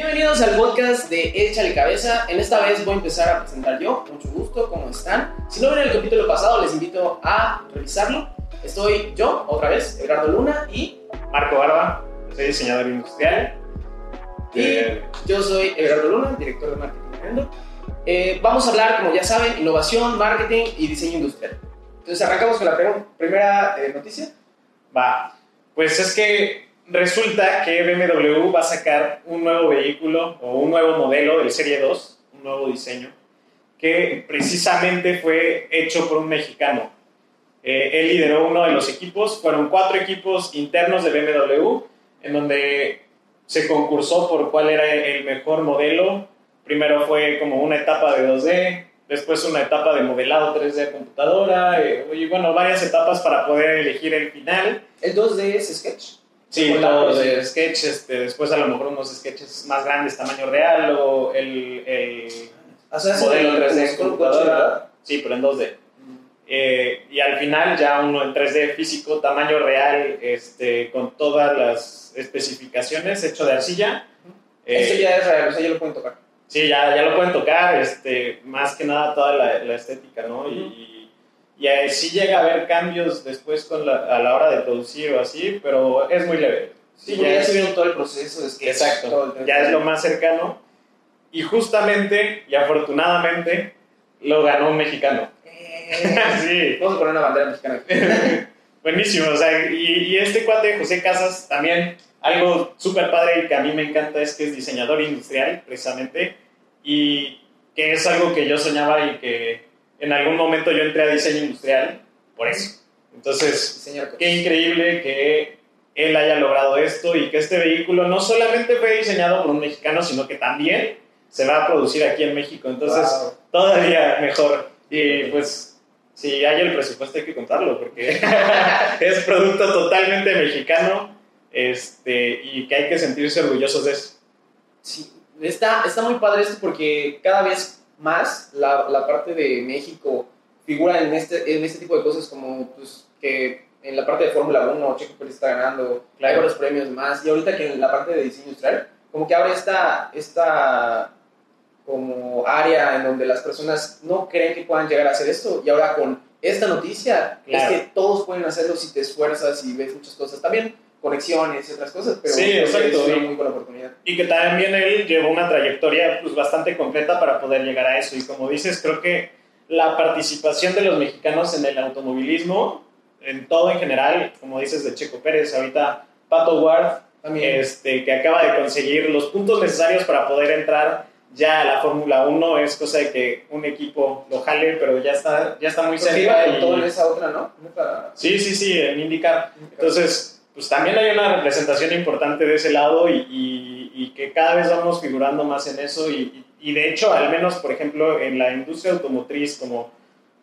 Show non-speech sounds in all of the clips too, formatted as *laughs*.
Bienvenidos al podcast de Échale Cabeza. En esta vez voy a empezar a presentar yo. Mucho gusto, ¿cómo están? Si no vieron el capítulo pasado, les invito a revisarlo. Estoy yo, otra vez, Eduardo Luna y. Marco Barba, soy diseñador industrial. Y Eh, yo soy Eduardo Luna, director de marketing. Eh, vamos a hablar, como ya saben, innovación, marketing y diseño industrial. Entonces arrancamos con la prim- primera eh, noticia. va. Pues es que resulta que BMW va a sacar un nuevo vehículo o un nuevo modelo del Serie 2, un nuevo diseño, que precisamente fue hecho por un mexicano. Eh, él lideró uno de los equipos, fueron cuatro equipos internos de BMW, en donde se concursó por cuál era el mejor modelo. Primero fue como una etapa de 2D, después una etapa de modelado 3D a computadora, eh, y bueno, varias etapas para poder elegir el final. El 2D es Sketch. Sí, todos de sketch, este, después a lo mejor unos sketches más grandes, tamaño real, o el, el O sea, modelo el- 3D como en si fuera un coche, computadora. Sí, pero en 2D. Eh, y al final ya uno en 3D físico, tamaño real, este, con todas las especificaciones, hecho de arcilla. Eh, Eso ya es real, o sea, ya lo pueden tocar. Sí, ya, ya lo pueden tocar, este, más que nada toda la, la estética, ¿no? Ujú. Y, y, eh, sí llega a haber cambios después con la- a la hora de producir o así, pero es muy leve. Sí, ya es- se todo el proceso Sketch. todo Exacto, ya es lo más cercano. Y justamente y afortunadamente lo ganó un mexicano. Eh, *laughs* sí, Vamos a poner una bandera mexicana. *laughs* buenísimo. O sea, y, y este cuate, José Casas, también algo súper padre y que a mí me encanta es que es diseñador industrial, precisamente, y que es algo que yo soñaba y que en algún momento yo entré a diseño industrial por eso. Entonces, Señor qué increíble que él haya logrado esto y que este vehículo no solamente fue diseñado por un mexicano, sino que también se va a producir aquí en México. Entonces, Wow. todavía mejor. Y pues, si hay el presupuesto hay que contarlo, porque *laughs* es producto totalmente mexicano este, y que hay que sentirse orgullosos de eso. Sí, está, está muy padre esto porque cada vez más la, la parte de México figura en este, en este tipo de cosas como pues, que en la parte de Fórmula 1 Checo Pérez está ganando, Claro. hay varios premios más y ahorita que en la parte de diseño industrial como que abre esta, esta como área en donde las personas no creen que puedan llegar a hacer esto y ahora con esta noticia Claro. es que todos pueden hacerlo si te esfuerzas y ves muchas cosas también conexiones y otras cosas pero Sí, exacto, es una y- muy buena oportunidad Y que también él llevó una trayectoria pues, bastante completa para poder llegar a eso. Y como dices, creo que la participación de los mexicanos en el automovilismo, en todo en general, como dices de Checo Pérez, ahorita Pato Ward, también este, que acaba de conseguir los puntos necesarios para poder entrar ya a la Fórmula 1, es cosa de que un equipo lo jale, pero ya está, ya está muy cerca. y- todo en esa otra, ¿no? En otra- Sí, sí, sí, en IndyCar. Entonces, pues también hay una representación importante de ese lado y, y- que cada vez vamos figurando más en eso y- y de hecho, al menos, por ejemplo, en la industria automotriz como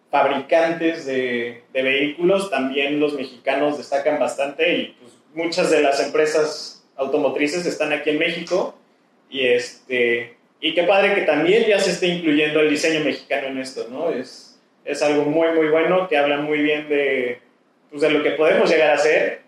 fabricantes de, de vehículos, también los mexicanos destacan bastante y pues, muchas de las empresas automotrices están aquí en México y este y qué padre que también ya se esté incluyendo el diseño mexicano en esto, ¿no? Es, es algo muy, muy bueno que habla muy bien de, pues, de lo que podemos llegar a hacer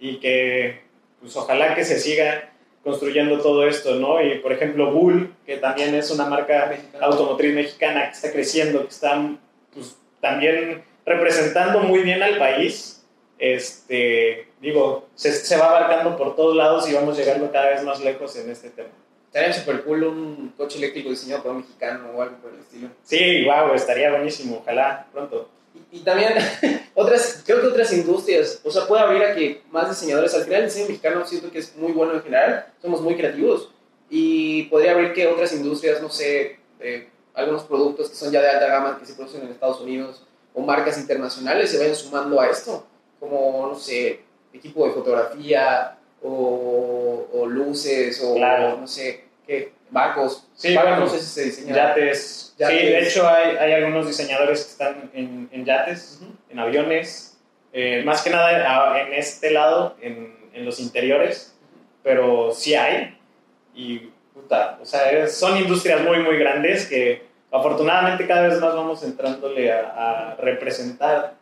y que pues ojalá que se siga construyendo todo esto, ¿no? Y por ejemplo Bull, que también es una marca Mexicana. automotriz mexicana que está creciendo, que está pues, también representando muy bien al país, este, digo, se, se va abarcando por todos lados y vamos llegando cada vez más lejos en este tema. Estaría súper cool un coche eléctrico diseñado por un mexicano o algo por el estilo. Sí, wow, estaría buenísimo, ojalá pronto. Y, y también *laughs* otras, creo que otras industrias, o sea, puede abrir a que más diseñadores, al final el diseño mexicano siento que es muy bueno en general, somos muy creativos. Y podría abrir que otras industrias, no sé, eh, algunos productos que son ya de alta gama que se producen en Estados Unidos o marcas internacionales se vayan sumando a esto, como, no sé, equipo de fotografía o, o luces o, Claro. no sé, qué, barcos. Sí, bueno, no sé si se diseñan. Yates. Yates. Sí, de hecho hay, hay algunos diseñadores que están en, en yates, Ujú. en aviones, eh, más que nada a- en este lado, en, en los interiores, pero sí hay. Y, puta, o sea, es- son industrias muy, muy grandes que afortunadamente cada vez más vamos entrándole a, a representar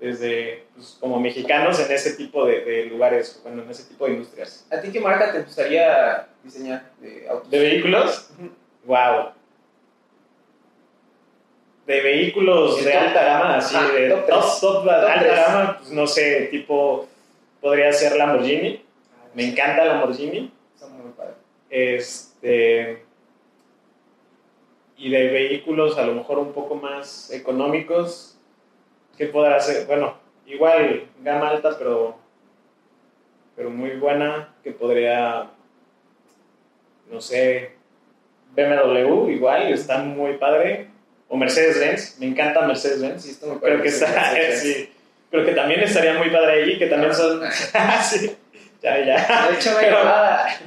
desde pues, como mexicanos en ese tipo de, de, lugares, bueno, en ese tipo de industrias. ¿A ti qué marca te gustaría diseñar de autos? ¿De vehículos? Wow. De vehículos de alta gama, así, Ah, de top top, top, alta gama, pues no sé, tipo, podría ser Lamborghini. Me encanta Lamborghini. Son muy padres. Este. Y de vehículos a lo mejor un poco más económicos. ¿Qué podrá ser? Bueno, igual gama alta, pero. Pero muy buena. Que podría. No sé. BMW, igual, está muy padre. O Mercedes-Benz. Me encanta Mercedes-Benz. Está muy padre. Creo que está. *laughs* sí. Creo que también estaría muy padre ahí. Que también son. *laughs* sí. Ya, ya. De hecho.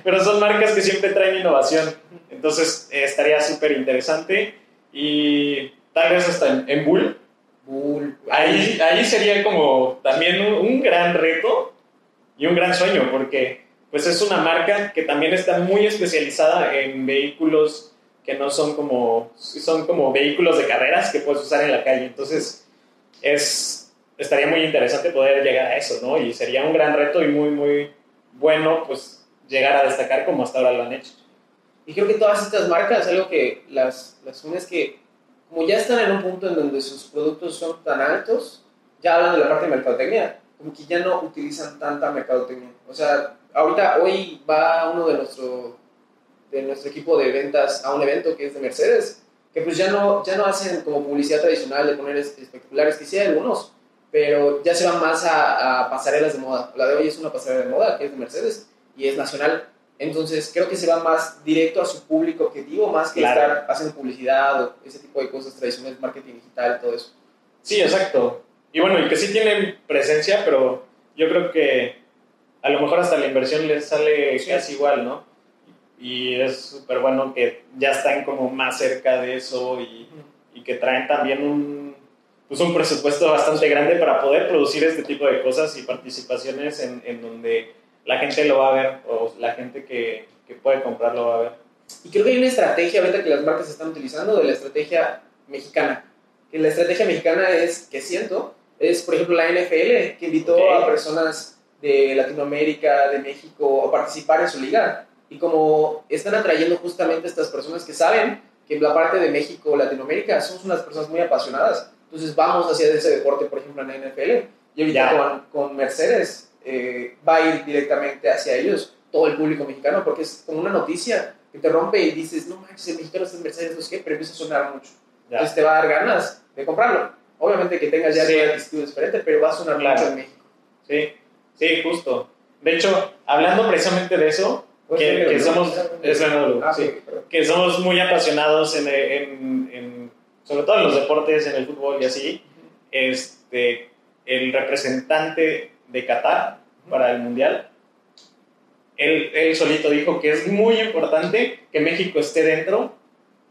Pero son marcas que siempre traen innovación. Entonces eh, estaría súper interesante. Y tal vez hasta en, en Bull. Bull. Ahí, ahí sería como también un, un gran reto y un gran sueño, porque pues es una marca que también está muy especializada en vehículos que no son como, son como vehículos de carreras que puedes usar en la calle. Entonces es, estaría muy interesante poder llegar a eso, ¿no? Y sería un gran reto y muy, muy bueno pues llegar a destacar como hasta ahora lo han hecho. Y creo que todas estas marcas, algo que las, las une es que, como ya están en un punto en donde sus productos son tan altos, ya hablan de la parte de mercadotecnia, como que ya no utilizan tanta mercadotecnia. O sea, ahorita, hoy va uno de nuestro, de nuestro equipo de ventas a un evento que es de Mercedes, que pues ya no, ya no hacen como publicidad tradicional de poner es- espectaculares, que sí hay algunos, pero ya se van más a, a pasarelas de moda. La de hoy es una pasarela de moda, que es de Mercedes, y es nacional. Entonces creo que se va más directo a su público objetivo, más que Claro. estar haciendo publicidad o ese tipo de cosas tradicionales, marketing digital, todo eso. Sí, exacto. Y bueno, y que sí tienen presencia, pero yo creo que a lo mejor hasta la inversión les sale Sí. casi igual, ¿no? Y es súper bueno que ya están como más cerca de eso y, y que traen también un, pues un presupuesto bastante grande para poder producir este tipo de cosas y participaciones en, en donde la gente lo va a ver o la gente que, que puede comprarlo lo va a ver. Y creo que hay una estrategia ahorita que las marcas están utilizando de la estrategia mexicana. Que la estrategia mexicana es, que siento, es por ejemplo la NFL, que invitó a personas de Latinoamérica, de México, a participar en su liga. Y como están atrayendo justamente a estas personas que saben que en la parte de México, Latinoamérica, somos unas personas muy apasionadas. Entonces vamos hacia ese deporte, por ejemplo, en la NFL. Y ahorita con, con Mercedes eh, va a ir directamente hacia ellos, todo el público mexicano, porque es como una noticia que te rompe y dices, no manches, el mexicano está en Mercedes, no sé qué, pero empieza a sonar mucho. Ya. Entonces te va a dar ganas de comprarlo. Obviamente que tengas ya Sí. una actitud diferente, pero va a sonar Claro. mucho en México. Sí, sí, justo. De hecho, hablando precisamente de eso, Pues, que, somos, es Ah, sí. sí, perdón. que somos muy apasionados en, en- en- sobre todo en los deportes, en el fútbol y así, este, el representante de Qatar para el Mundial, él, él solito dijo que es muy importante que México esté dentro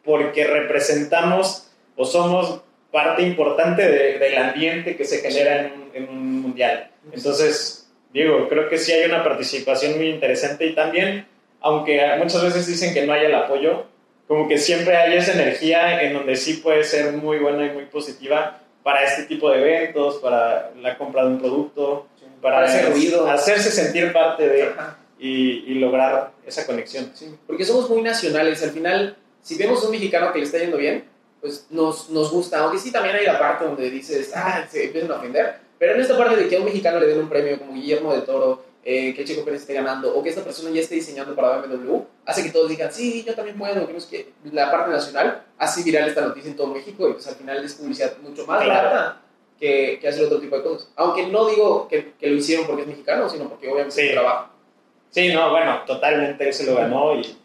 porque representamos o somos parte importante de- del ambiente que se genera en en un mundial. Entonces, Diego, creo que sí hay una participación muy interesante y también, aunque muchas veces dicen que no hay el apoyo, como que siempre hay esa energía en donde sí puede ser muy buena y muy positiva para este tipo de eventos, para la compra de un producto, para, Para hacer ruido. hacerse sentir parte de y, y lograr esa conexión. Sí, porque somos muy nacionales. Al final, si vemos un mexicano que le está yendo bien, pues nos, nos gusta. Aunque sí también hay la parte donde dices, ah, se empiezan a ofender. Pero en esta parte de que a un mexicano le den un premio como Guillermo del Toro, eh, que Checo Pérez esté ganando, o que esta persona ya esté diseñando para BMW, hace que todos digan, sí, yo también puedo. Que no es que la parte nacional hace viral esta noticia en todo México y pues al final es publicidad mucho más Claro. barata que, que otro tipo de cosas. Aunque no digo que, que lo hicieron porque es mexicano, sino porque obviamente Sí. es trabajo. Sí, no, bueno, totalmente él se lo ganó y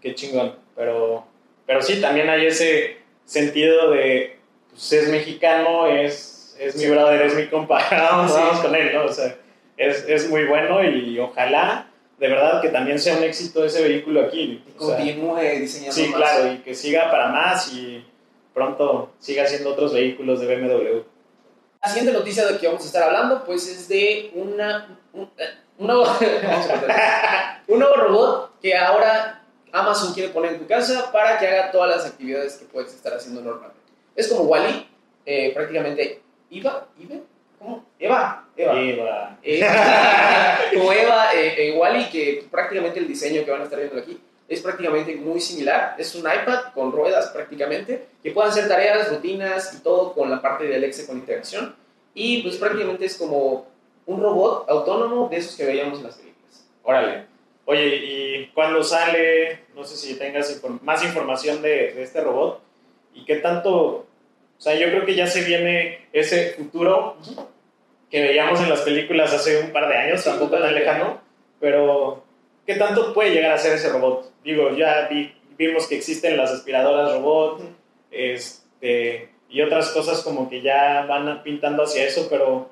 qué chingón. Pero, pero sí, también hay ese sentido de, pues es mexicano, es, es mi brother, es mi compa, *laughs* vamos, Sí. vamos con él, ¿no? O sea, es, es muy bueno y ojalá, de verdad, que también sea un éxito ese vehículo aquí. Y continúe diseñando sí, más. claro, y que siga para más y pronto siga haciendo otros vehículos de BMW. La siguiente noticia de que vamos a estar hablando, pues es de una, un, eh, un nuevo, *laughs* un nuevo robot que ahora Amazon quiere poner en tu casa para que haga todas las actividades que puedes estar haciendo normalmente. Es como Wally, prácticamente IVA, IVA, ¿Cómo? Eva. Eva. Eva. Eva. *laughs* como Eva eh, en Wally, que prácticamente el diseño que van a estar viendo aquí es prácticamente muy similar. Es un iPad con ruedas prácticamente, que pueden hacer tareas, rutinas y todo con la parte de Alexa con integración. Y pues prácticamente es como un robot autónomo de esos que veíamos en las películas. Órale. Oye, ¿y cuándo sale? No sé si tengas más información de, de, este robot. ¿Y qué tanto? O sea, yo creo que ya se viene ese futuro que veíamos en las películas hace un par de años, tampoco tan lejano, pero ¿qué tanto puede llegar a ser ese robot? Digo, ya vimos que existen las aspiradoras robot este, y otras cosas como que ya van pintando hacia eso, pero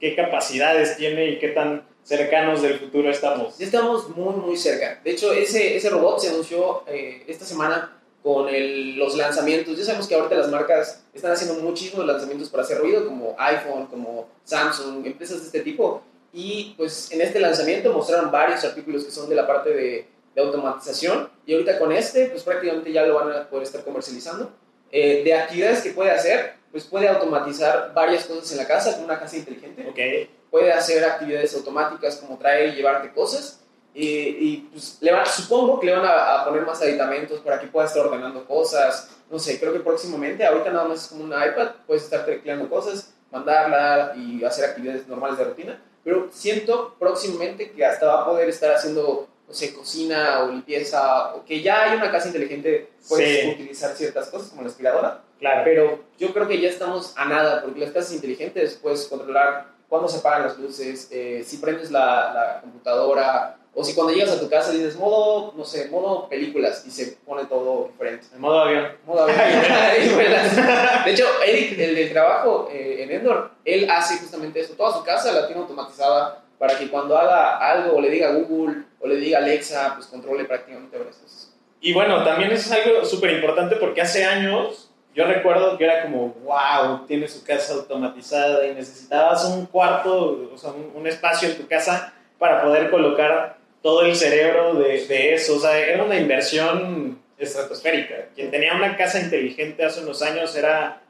¿qué capacidades tiene y qué tan cercanos del futuro estamos? Ya estamos muy, muy cerca. De hecho, ese, ese robot se anunció eh, esta semana con el, los lanzamientos. Ya sabemos que ahorita las marcas están haciendo muchísimos lanzamientos para hacer ruido, como iPhone, como Samsung, empresas de este tipo. Y pues en este lanzamiento mostraron varios artículos que son de la parte de, de automatización. Y ahorita con este, pues prácticamente ya lo van a poder estar comercializando. Eh, de actividades que puede hacer, pues puede automatizar varias cosas en la casa, como una casa inteligente. Okay. Puede hacer actividades automáticas como traer y llevarte cosas. Y, y pues le supongo que le van a, a, poner más aditamentos para que pueda estar ordenando cosas. No sé, creo que próximamente, ahorita nada más es como un iPad, puedes estar tecleando cosas, mandarla y hacer actividades normales de rutina. Pero siento próximamente que hasta va a poder estar haciendo, no sé, cocina o limpieza, o que ya hay una casa inteligente, puedes sí. utilizar ciertas cosas como la aspiradora. Claro. Pero yo creo que ya estamos a nada, porque las casas inteligentes puedes controlar cuándo se apagan las luces, eh, si prendes la, la computadora, o si cuando llegas a tu casa dices modo, no sé, modo películas y se pone todo diferente. En modo avión. Modo avión. *laughs* *laughs* de hecho, Eric, el del trabajo eh, en Endor, él hace justamente eso. Toda su casa la tiene automatizada para que cuando haga algo o le diga Google o le diga Alexa, pues controle prácticamente varias cosas. Y bueno, también eso es algo súper importante porque hace años yo recuerdo que era como, wow, tiene su casa automatizada y necesitabas un cuarto, o sea, un, un espacio en tu casa para poder colocar todo el cerebro de, de, eso. O sea, era una inversión estratosférica. Quien tenía una casa inteligente hace unos años era,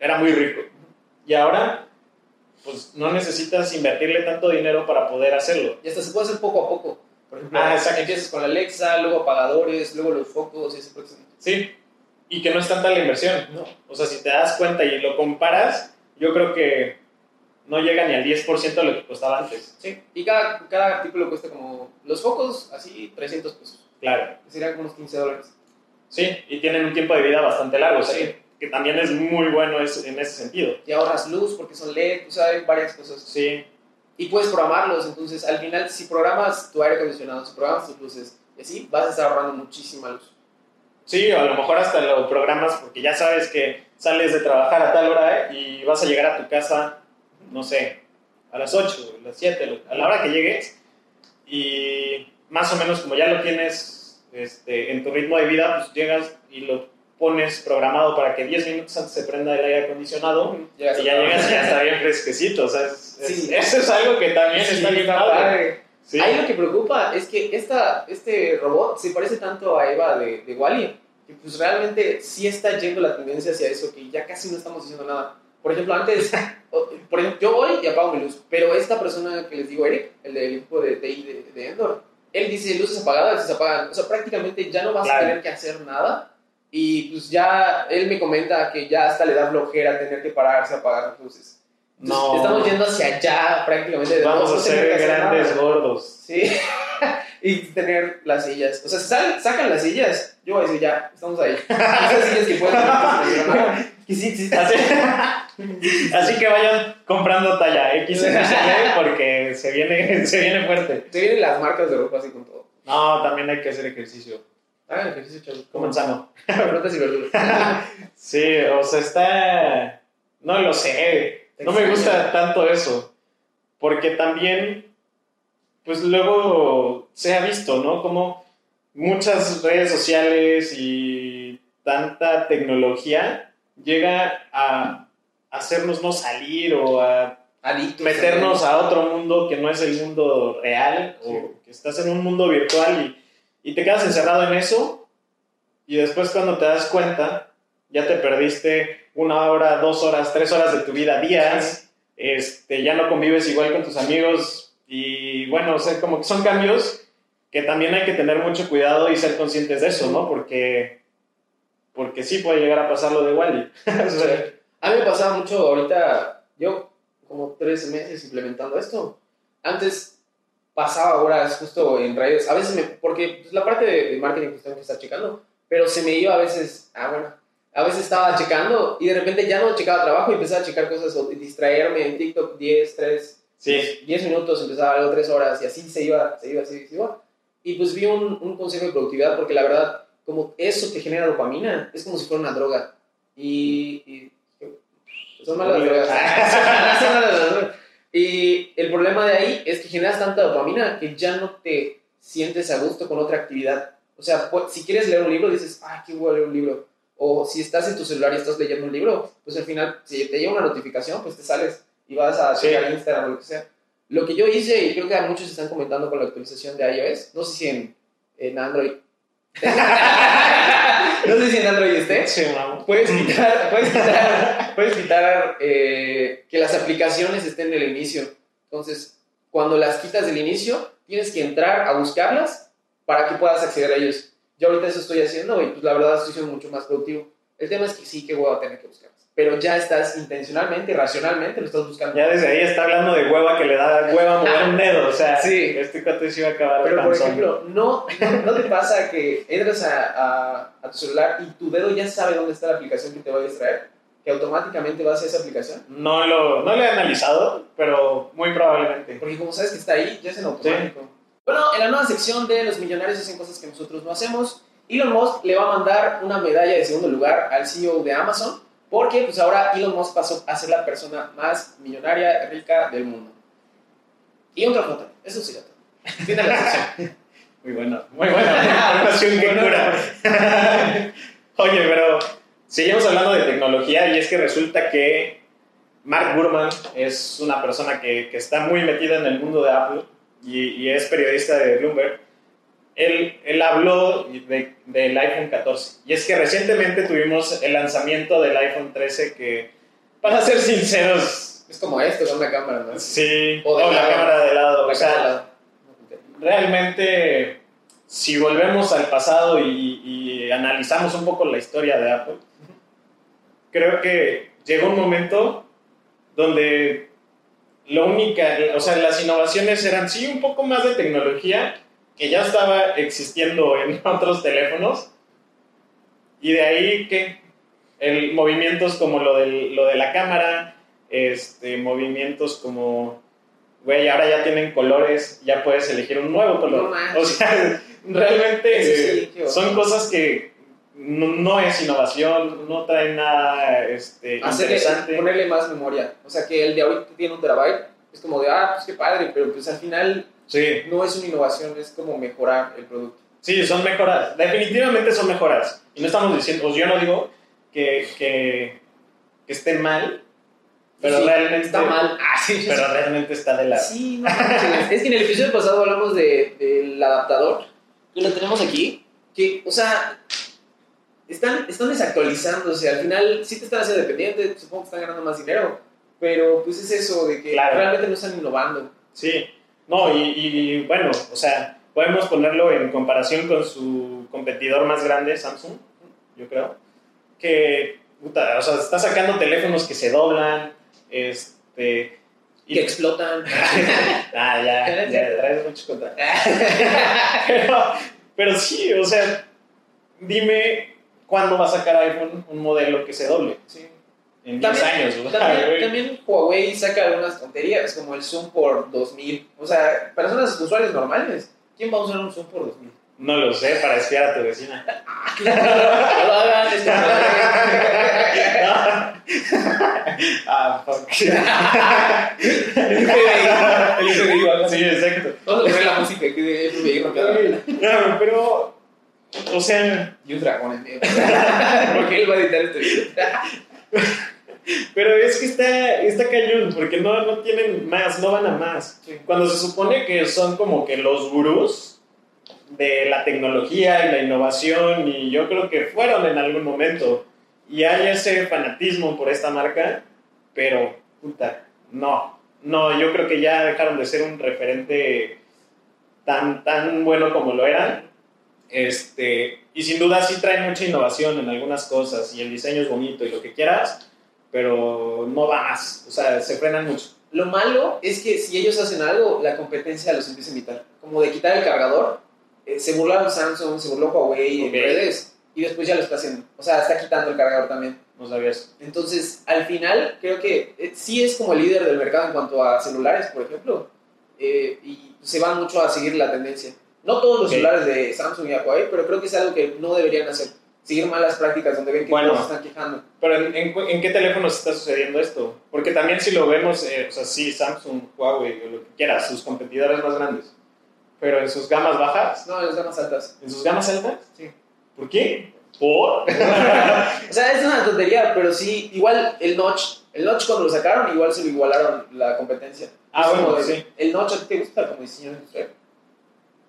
era muy rico. Y ahora, pues no necesitas invertirle tanto dinero para poder hacerlo. Y hasta se puede hacer poco a poco. Por ejemplo, Ah, exacto. empiezas con Alexa, luego apagadores, luego los focos y ese próximo. Sí, y que no es tanta la inversión. No. O sea, si te das cuenta y lo comparas, yo creo que no llega ni al 10% de lo que costaba antes. Sí, y cada, cada artículo cuesta como los focos, así 300 pesos. Claro. Serían como unos 15 dólares. Sí, y tienen un tiempo de vida bastante largo, o sea, Sí. Que, también es muy bueno en ese sentido. Y ahorras luz porque son LED, o sea, hay varias cosas. Sí, Y puedes programarlos, entonces al final si programas tu aire acondicionado, si programas tus luces y así, vas a estar ahorrando muchísima luz. sí, o a lo mejor hasta lo programas porque ya sabes que sales de trabajar a tal hora y vas a llegar a tu casa, no sé, a las 8, a las 7, a la hora que llegues, y más o menos como ya lo tienes este, en tu ritmo de vida, pues llegas y lo pones programado para que 10 minutos antes se prenda el aire acondicionado Llegas y ya llegas y ya está bien fresquecito. O sea, es- es- Sí. eso es algo que también Sí, está bien padre. padre. Sí. Ahí lo que preocupa es que esta, este robot se parece tanto a Eva de, de Wally, que pues realmente sí está yendo la tendencia hacia eso, que ya casi no estamos diciendo nada. Por ejemplo, antes, *laughs* por ejemplo, yo voy y apago mi luz, pero esta persona que les digo, Eric, el del equipo de TI de, de Endor, él dice luces apagadas se apagan. O sea, prácticamente ya no vas Claro. a tener que hacer nada. Y pues ya él me comenta que ya hasta le da flojera tener que pararse a apagar las luces. Entonces, No. Estamos yendo hacia allá prácticamente. Vamos a ser grandes nada. gordos. Sí. *laughs* y tener las sillas. O sea, salen- sacan las sillas, yo voy a decir ya, estamos ahí. *laughs* Esas sillas que pueden tener sí, sí, Así, *laughs* así que vayan comprando talla X porque se viene, se viene fuerte. Se vienen las marcas de ropa así con todo. No, también hay que hacer ejercicio. Hagan ejercicio, chavos. Coman sano. *laughs* Frutas y verduras. *laughs* Sí, o sea, está... No lo sé. No me gusta tanto eso. Porque también, pues luego se ha visto, ¿no? Como muchas redes sociales y tanta tecnología llega a hacernos no salir o a Adictos. meternos a otro mundo que no es el mundo real Sí. o que estás en un mundo virtual y, y te quedas encerrado en eso y después cuando te das cuenta ya te perdiste una hora, dos horas, tres horas de tu vida, días este, ya no convives igual con tus amigos y bueno, o sea, como que son cambios que también hay que tener mucho cuidado y ser conscientes de eso, ¿no? Porque, porque sí puede llegar a pasar lo de Wally. *laughs* A mí me pasaba mucho ahorita, yo como tres meses implementando esto. Antes pasaba horas justo en redes, a veces me, porque pues, la parte de, marketing pues tengo que estar checando, pero se me iba a veces, ah bueno, a veces estaba checando y de repente ya no checaba trabajo y empezaba a checar cosas o distraerme en TikTok 10, 3, sí. 10 minutos, empezaba algo 3 horas y así se iba, se iba, se iba. Y pues vi un, un consejo de productividad porque la verdad, como eso te genera dopamina, es como si fuera una droga. Y, y son malas drogas. *laughs* son malas drogas. Y el problema de ahí es que generas tanta dopamina que ya no te sientes a gusto con otra actividad. O sea, si quieres leer un libro, dices, ay, qué voy a leer un libro. O si estás en tu celular y estás leyendo un libro, pues al final, si te llega una notificación, pues te sales y vas a checar Instagram o lo que sea. Lo que yo hice, y creo que a muchos están comentando con la actualización de iOS, no sé si en, en Android. *laughs* no sé si en Android esté. Sí, puedes quitar, puedes quitar, puedes quitar eh, que las aplicaciones estén en el inicio. Entonces, cuando las quitas del inicio, tienes que entrar a buscarlas para que puedas acceder a ellos. Yo ahorita eso estoy haciendo y pues la verdad estoy siendo mucho más productivo. El tema es que sí que voy a tener que buscarlas. Pero ya estás intencionalmente, racionalmente lo estás buscando. Ya desde ahí está hablando de hueva que le da hueva mover un dedo. O sea, sí. este cuate se iba a acabar. Pero por ejemplo, ¿no, no, te pasa que entras a, a, a tu celular y tu dedo ya sabe dónde está la aplicación que te va a distraer? que automáticamente vas a esa aplicación? No lo, no lo he analizado, pero muy probablemente. Porque como sabes que está ahí, ya es en automático. Bueno, en la nueva sección de los millonarios hacen cosas que nosotros no hacemos, Elon Musk le va a mandar una medalla de segundo lugar al CEO de Amazon, porque pues ahora Elon Musk pasó a ser la persona más millonaria, rica del mundo. Y un foto, eso sí, Tiene la sección. *laughs* Muy bueno, muy buena. Información que cura. *laughs* Oye, pero seguimos hablando de tecnología y es que resulta que Mark Gurman es una persona que, que está muy metida en el mundo de Apple y, es periodista de Bloomberg, él, él habló de, del iPhone 14. Y es que recientemente tuvimos el lanzamiento del iPhone 13 que, para ser sinceros... Es como esto, con una cámara, ¿no? Sí, o, la cámara de lado. o sea, realmente, si volvemos al pasado y, y analizamos un poco la historia de Apple, creo que llegó un momento donde lo única, o sea, las innovaciones eran sí un poco más de tecnología que ya estaba existiendo en *laughs* otros teléfonos y de ahí que el, movimientos como lo, del, lo de la cámara, este, movimientos como, güey, ahora ya tienen colores, ya puedes elegir un nuevo color. o sea, *laughs* realmente son cosas que no, es innovación, no trae nada este, interesante. Ponerle más memoria. O sea, que el de ahorita tiene un terabyte, es como de, ah, pues qué padre, pero pues al final sí. no es una innovación, es como mejorar el producto. Sí, son mejoras. Definitivamente son mejoras. Y no estamos diciendo, pues yo no digo que, que, que esté mal, pero realmente está mal. *laughs* Ah, sí, pero realmente está de lado. Sí, no, es que en el episodio pasado hablamos de, del adaptador y lo tenemos aquí. Que, o sea, están, están desactualizándose. Al final sí te están haciendo dependiente, supongo que están ganando más dinero, pero pues es eso de que realmente no están innovando. Sí, no, y, bueno, o sea, podemos ponerlo en comparación con su competidor más grande, Samsung, yo creo, que, puta, o sea, está sacando teléfonos que se doblan, este... Y que explotan. *laughs* ah, ya, ya, traes mucho contra. *laughs* pero, pero sí, o sea, dime ¿cuándo va a sacar iPhone un modelo que se doble? Sí. En 10 años. También, también, Huawei saca algunas tonterías, como el Zoom por 2000. O sea, personas usuarios normales, ¿quién va a usar un Zoom por 2000? No lo sé, para espiar a tu vecina. *laughs* no lo hagan, *laughs* Ah, fuck. *laughs* el FBI. Sí, exacto. Vamos a poner la música que de FBI No, pero o sea. Y un dragón en medio. porque él va a editar este video. Pero es que está, está cañón, porque no, no tienen más, no van a más. Cuando se supone que son como que los gurús de la tecnología y la innovación, y yo creo que fueron en algún momento, y hay ese fanatismo por esta marca, pero, puta, no, no, yo creo que ya dejaron de ser un referente tan, tan bueno como lo eran. Este, y sin duda sí traen mucha innovación en algunas cosas y el diseño es bonito y lo que quieras, pero no va más, o sea, se frenan mucho. Lo malo es que si ellos hacen algo, la competencia los empieza a imitar. Como de quitar el cargador, eh, se burlaron Samsung, se burló Huawei Ok. en redes y después ya lo está haciendo. O sea, está quitando el cargador también. No sabías. Entonces, al final, creo que eh, sí es como el líder del mercado en cuanto a celulares, por ejemplo, eh, y se van mucho a seguir la tendencia. No todos los Ok. celulares de Samsung y Huawei, pero creo que es algo que no deberían hacer. Seguir malas prácticas donde ven que Bueno. todos se están quejando. Pero ¿en, en, en qué teléfonos está sucediendo esto? Porque también si lo vemos, eh, o sea, sí, Samsung, Huawei, o lo que quieras, sus competidores más grandes. Pero en sus gamas bajas, No, las gamas altas. en sus gamas altas, Sí. ¿por qué? ¿Por? *laughs* O sea, es una tontería, pero sí, igual el Notch, el Notch cuando lo sacaron, igual se lo igualaron la competencia. Ah, Es bueno, de- sí. ¿El Notch a ti te gusta como diseño industrial?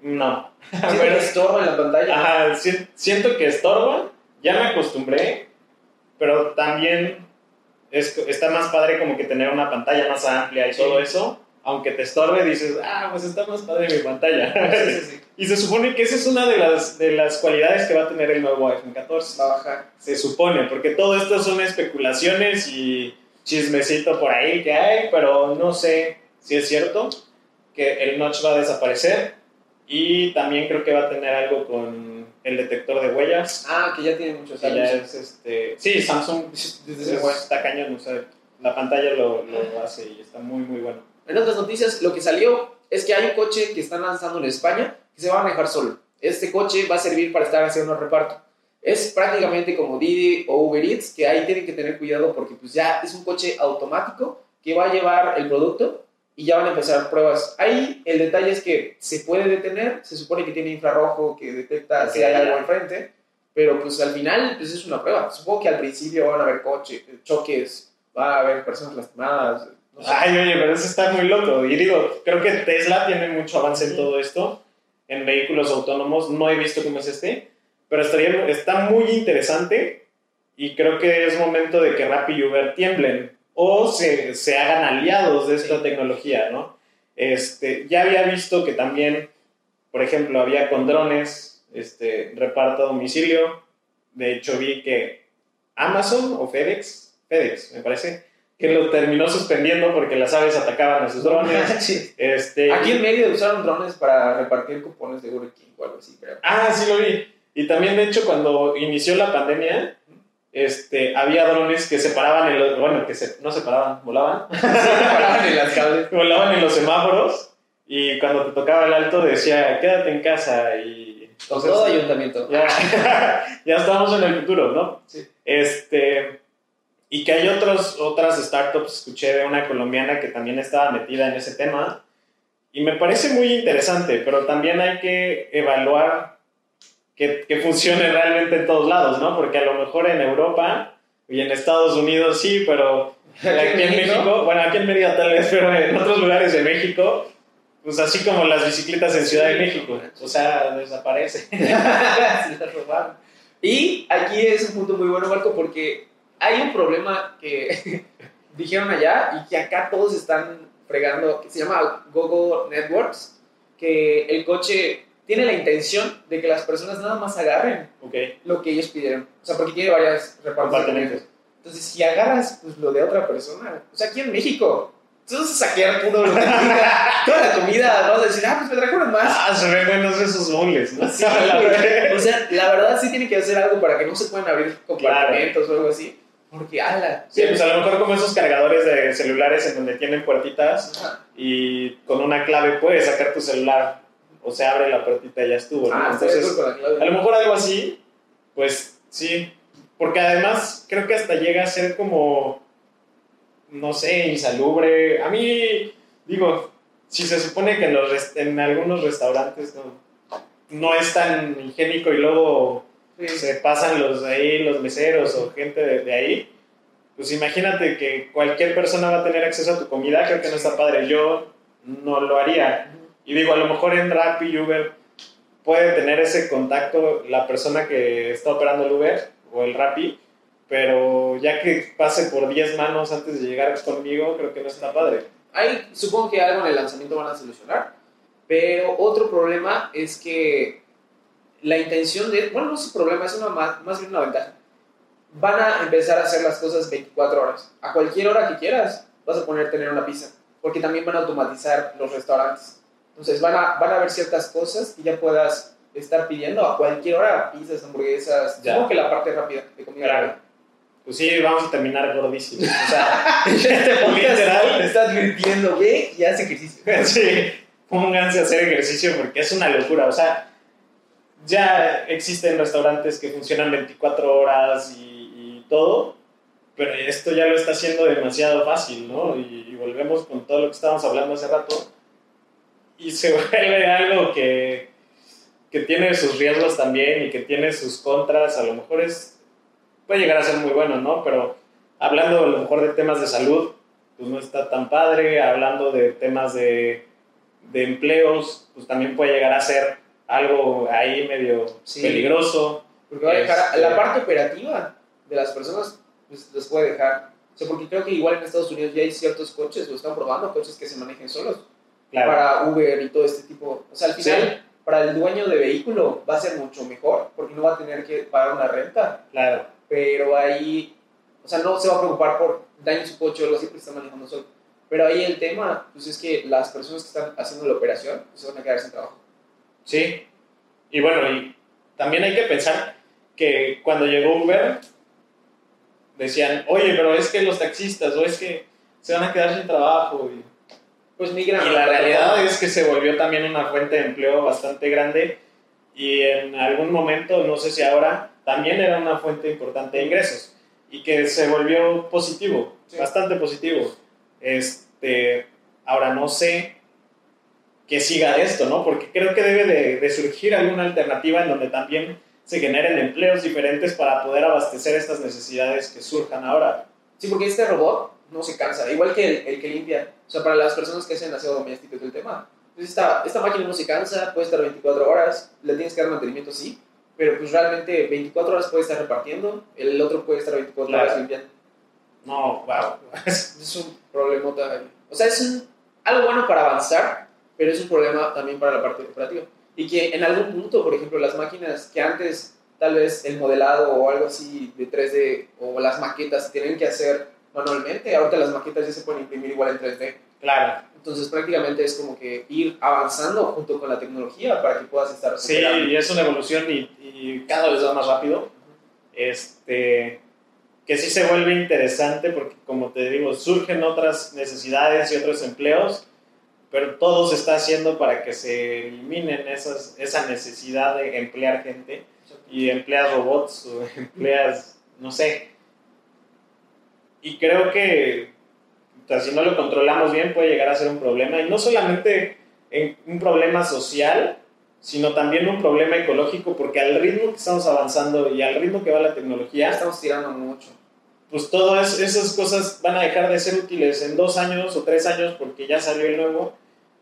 No. *laughs* ¿Sientes que estorba en la pantalla? Ajá, si- siento que estorba, ya me acostumbré, pero también es- está más padre como que tener una pantalla más amplia y Sí. todo eso. Aunque te estorbe, dices, ah, pues está más padre mi pantalla. Sí, sí, *laughs* y se supone que esa es una de las, de las cualidades que va a tener el nuevo iPhone 14. Va a bajar. Se supone, porque todo esto son especulaciones y chismecito por ahí que hay, pero no sé si es cierto que el notch va a desaparecer y también creo que va a tener algo con el detector de huellas. Ah, que ya tiene muchos años. es este, sí, Samsung es- está cañón, o sea, la pantalla lo, lo hace y está muy muy bueno. En otras noticias, lo que salió es que hay un coche que están lanzando en España que se va a manejar solo. Este coche va a servir para estar haciendo reparto. Es prácticamente como Didi o Uber Eats, que ahí tienen que tener cuidado porque pues ya es un coche automático que va a llevar el producto y ya van a empezar pruebas. Ahí el detalle es que se puede detener, se supone que tiene infrarrojo que detecta si hay algo enfrente, pero pues al final pues es una prueba. Supongo que al principio van a haber coches, choques, va a haber personas lastimadas. no sé. Ay, oye, pero eso está muy loco. Y digo, creo que Tesla tiene mucho avance en todo esto. En vehículos autónomos no he visto cómo es este, pero estaría, está muy interesante y creo que es momento de que Rappi y Uber tiemblen o se, se hagan aliados de esta Sí. tecnología, ¿no? Este, ya había visto que también, por ejemplo, había con drones, este, reparto a domicilio. De hecho, vi que Amazon o FedEx, FedEx, me parece, que lo terminó suspendiendo porque las aves atacaban a sus drones. *laughs* Sí. Este, Aquí en medio usaron drones para repartir cupones de Burger King o algo así, creo. Ah, sí lo vi. Y también, de hecho, cuando inició la pandemia, este, había drones que se paraban en los, bueno, que se, no se paraban, volaban, *laughs* paraban en las cables. *laughs* volaban en los semáforos y cuando te tocaba el alto decía, quédate en casa y... Entonces, todo ayuntamiento. ya, *laughs* ya estamos en el futuro, ¿no? Sí. Este, y que hay otros, otras startups, escuché de una colombiana que también estaba metida en ese tema, y me parece muy interesante, pero también hay que evaluar que, que funcione realmente en todos lados, ¿no? Porque a lo mejor en Europa y en Estados Unidos sí, pero aquí en México, bueno, aquí en Mérida tal vez, pero en otros lugares de México, pues así como las bicicletas en Ciudad de México, o sea, desaparece. *laughs* Y aquí es un punto muy bueno, Marco, porque hay un problema que *laughs* dijeron allá y que acá todos están fregando, que se llama Google Networks, que el coche tiene la intención de que las personas nada más agarren Ok, lo que ellos pidieron. O sea, porque tiene varias repartos. compartimentos. Entonces, si agarras pues, lo de otra persona, o sea, aquí en México, tú vas a saquear todo lo que tenga, *laughs* toda la comida, vas a decir, ah, pues me trajeron más. Ah, se ven buenos esos moles, ¿no? Sí, *laughs* o sea, la verdad sí tiene que hacer algo para que no se puedan abrir compartimentos o algo así. Porque, ala. Sí, pues a lo mejor como esos cargadores de celulares en donde tienen puertitas Ajá. y con una clave puedes sacar tu celular o se abre la puertita y ya estuvo, ¿no? Ah, Entonces, a lo mejor algo así, pues sí, porque además creo que hasta llega a ser como, no sé, insalubre. A mí, digo, si se supone que en, los en algunos restaurantes no, no es tan higiénico y luego Sí. se pasan los ahí, los meseros o gente de, de ahí, pues imagínate que cualquier persona va a tener acceso a tu comida, creo que no está padre. Yo no lo haría. Y digo, a lo mejor en Rappi y Uber puede tener ese contacto la persona que está operando el Uber o el Rappi, pero ya que pase por 10 manos antes de llegar conmigo, creo que no está padre. Ahí supongo que algo en el lanzamiento van a solucionar, pero otro problema es que la intención de, bueno, no es un problema, es una, más, más bien una ventaja. Van a empezar a hacer las cosas 24 horas. A cualquier hora que quieras, vas a poner tener una pizza, porque también van a automatizar los restaurantes. Entonces van a, van a ver ciertas cosas y ya puedas estar pidiendo a cualquier hora pizzas, hamburguesas, Ya. supongo que la parte rápida de comida. Claro. Pues sí, vamos a terminar gordísimos. O sea, *laughs* este literal, Te estás divirtiendo, ¿qué? Y hace ejercicio. *laughs* sí, pónganse a hacer ejercicio porque es una locura. O sea, ya existen restaurantes que funcionan 24 horas y, y todo, pero esto ya lo está haciendo demasiado fácil, ¿no? Y, y volvemos con todo lo que estábamos hablando hace rato. Y se *laughs* vuelve algo que, que tiene sus riesgos también y que tiene sus contras. A lo mejor es, puede llegar a ser muy bueno, ¿no? Pero hablando a lo mejor de temas de salud, pues no está tan padre. Hablando de temas de, de empleos, pues también puede llegar a ser algo ahí medio Sí. peligroso. Porque va a dejar Este- la parte operativa de las personas, pues los puede dejar. O sea, porque creo que igual en Estados Unidos ya hay ciertos coches, lo están probando, coches que se manejen solos. Claro. Para Uber y todo este tipo. O sea, al final, Sí. para el dueño de vehículo va a ser mucho mejor, porque no va a tener que pagar una renta. Claro. Pero ahí, o sea, no se va a preocupar por daño su coche o algo así, porque está manejando solo. Pero ahí el tema, pues es que las personas que están haciendo la operación pues, se van a quedar sin trabajo. Sí. Y bueno, y también hay que pensar que cuando llegó Uber, decían, oye, pero es que los taxistas, o es que se van a quedar sin trabajo. Y, Pues migran. y la realidad es que se volvió también una fuente de empleo bastante grande y en algún momento, no sé si ahora, también era una fuente importante de ingresos y que se volvió positivo, Sí. bastante positivo. Este, ahora no sé que siga esto, ¿no? Porque creo que debe de, de surgir alguna alternativa en donde también se generen empleos diferentes para poder abastecer estas necesidades que surjan ahora. Sí, porque este robot no se cansa, igual que el, el que limpia. O sea, para las personas que hacen aseo doméstico todo el tema. Pues esta, esta máquina no se cansa, puede estar 24 horas, le tienes que dar mantenimiento, sí, pero pues realmente 24 horas puede estar repartiendo, el otro puede estar 24 Claro. horas limpiando. No, wow. Es un problemota. O sea, es un- algo bueno para avanzar, pero es un problema también para la parte operativa. Y que en algún punto, por ejemplo, las máquinas que antes tal vez el modelado o algo así de 3D o las maquetas tienen que hacer manualmente, ahorita las maquetas ya se pueden imprimir igual en 3D. Claro. Entonces prácticamente es como que ir avanzando junto con la tecnología para que puedas estar Sí, y es una evolución y, y cada vez va más rápido. Este, que sí se vuelve interesante porque, como te digo, surgen otras necesidades y otros empleos, pero todo se está haciendo para que se eliminen esas, esa necesidad de emplear gente y empleas robots o *laughs* empleas, no sé. Y creo que o sea, si no lo controlamos bien puede llegar a ser un problema. Y no solamente en un problema social, sino también un problema ecológico, porque al ritmo que estamos avanzando y al ritmo que va la tecnología, estamos tirando mucho. pues todas esas cosas van a dejar de ser útiles en dos años o tres años porque ya salió el nuevo.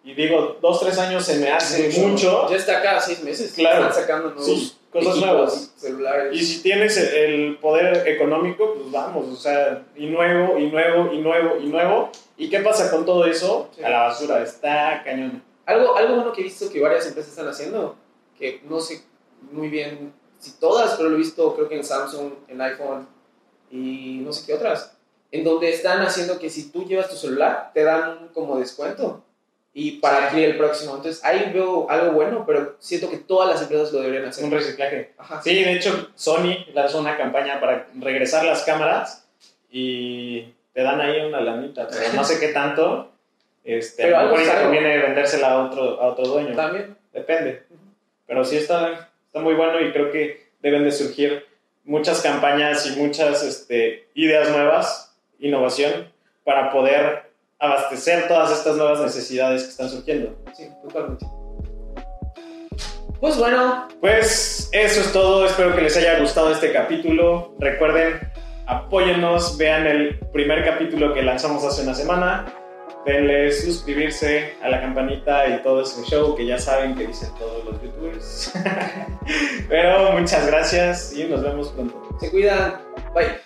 Y digo, dos, tres años se me hace mucho. Ya está cada seis meses. Claro. Están sacando nuevos Sí, cosas equipos, nuevas. celulares. Y si tienes el poder económico, pues vamos, o sea, y nuevo, y nuevo, y nuevo, y nuevo. ¿Y qué pasa con todo eso? Sí. A la basura, está cañón. Algo, algo bueno que he visto que varias empresas están haciendo, que no sé muy bien si todas, pero lo he visto creo que en Samsung, en iPhone y no sé qué otras, en donde están haciendo que si tú llevas tu celular, te dan como descuento y para adquirir el próximo. Entonces ahí veo algo bueno, pero siento que todas las empresas lo deberían hacer. Un reciclaje. Ajá. Sí, de hecho, Sony lanzó una campaña para regresar las cámaras y te dan ahí una lanita, pero no sé qué tanto. Este, Pero a lo mejor conviene vendérsela a otro, a otro dueño. También. Depende. Pero sí está, está muy bueno y creo que deben de surgir muchas campañas y muchas este, ideas nuevas, innovación, para poder abastecer todas estas nuevas necesidades que están surgiendo. Sí, totalmente. Pues bueno, Pues eso es todo, espero que les haya gustado este capítulo. Recuerden, apóyennos, vean el primer capítulo que lanzamos hace una semana. Denle suscribirse a la campanita y todo ese show que ya saben que dicen todos los youtubers. *laughs* Pero muchas gracias y nos vemos pronto. se cuidan. Bye.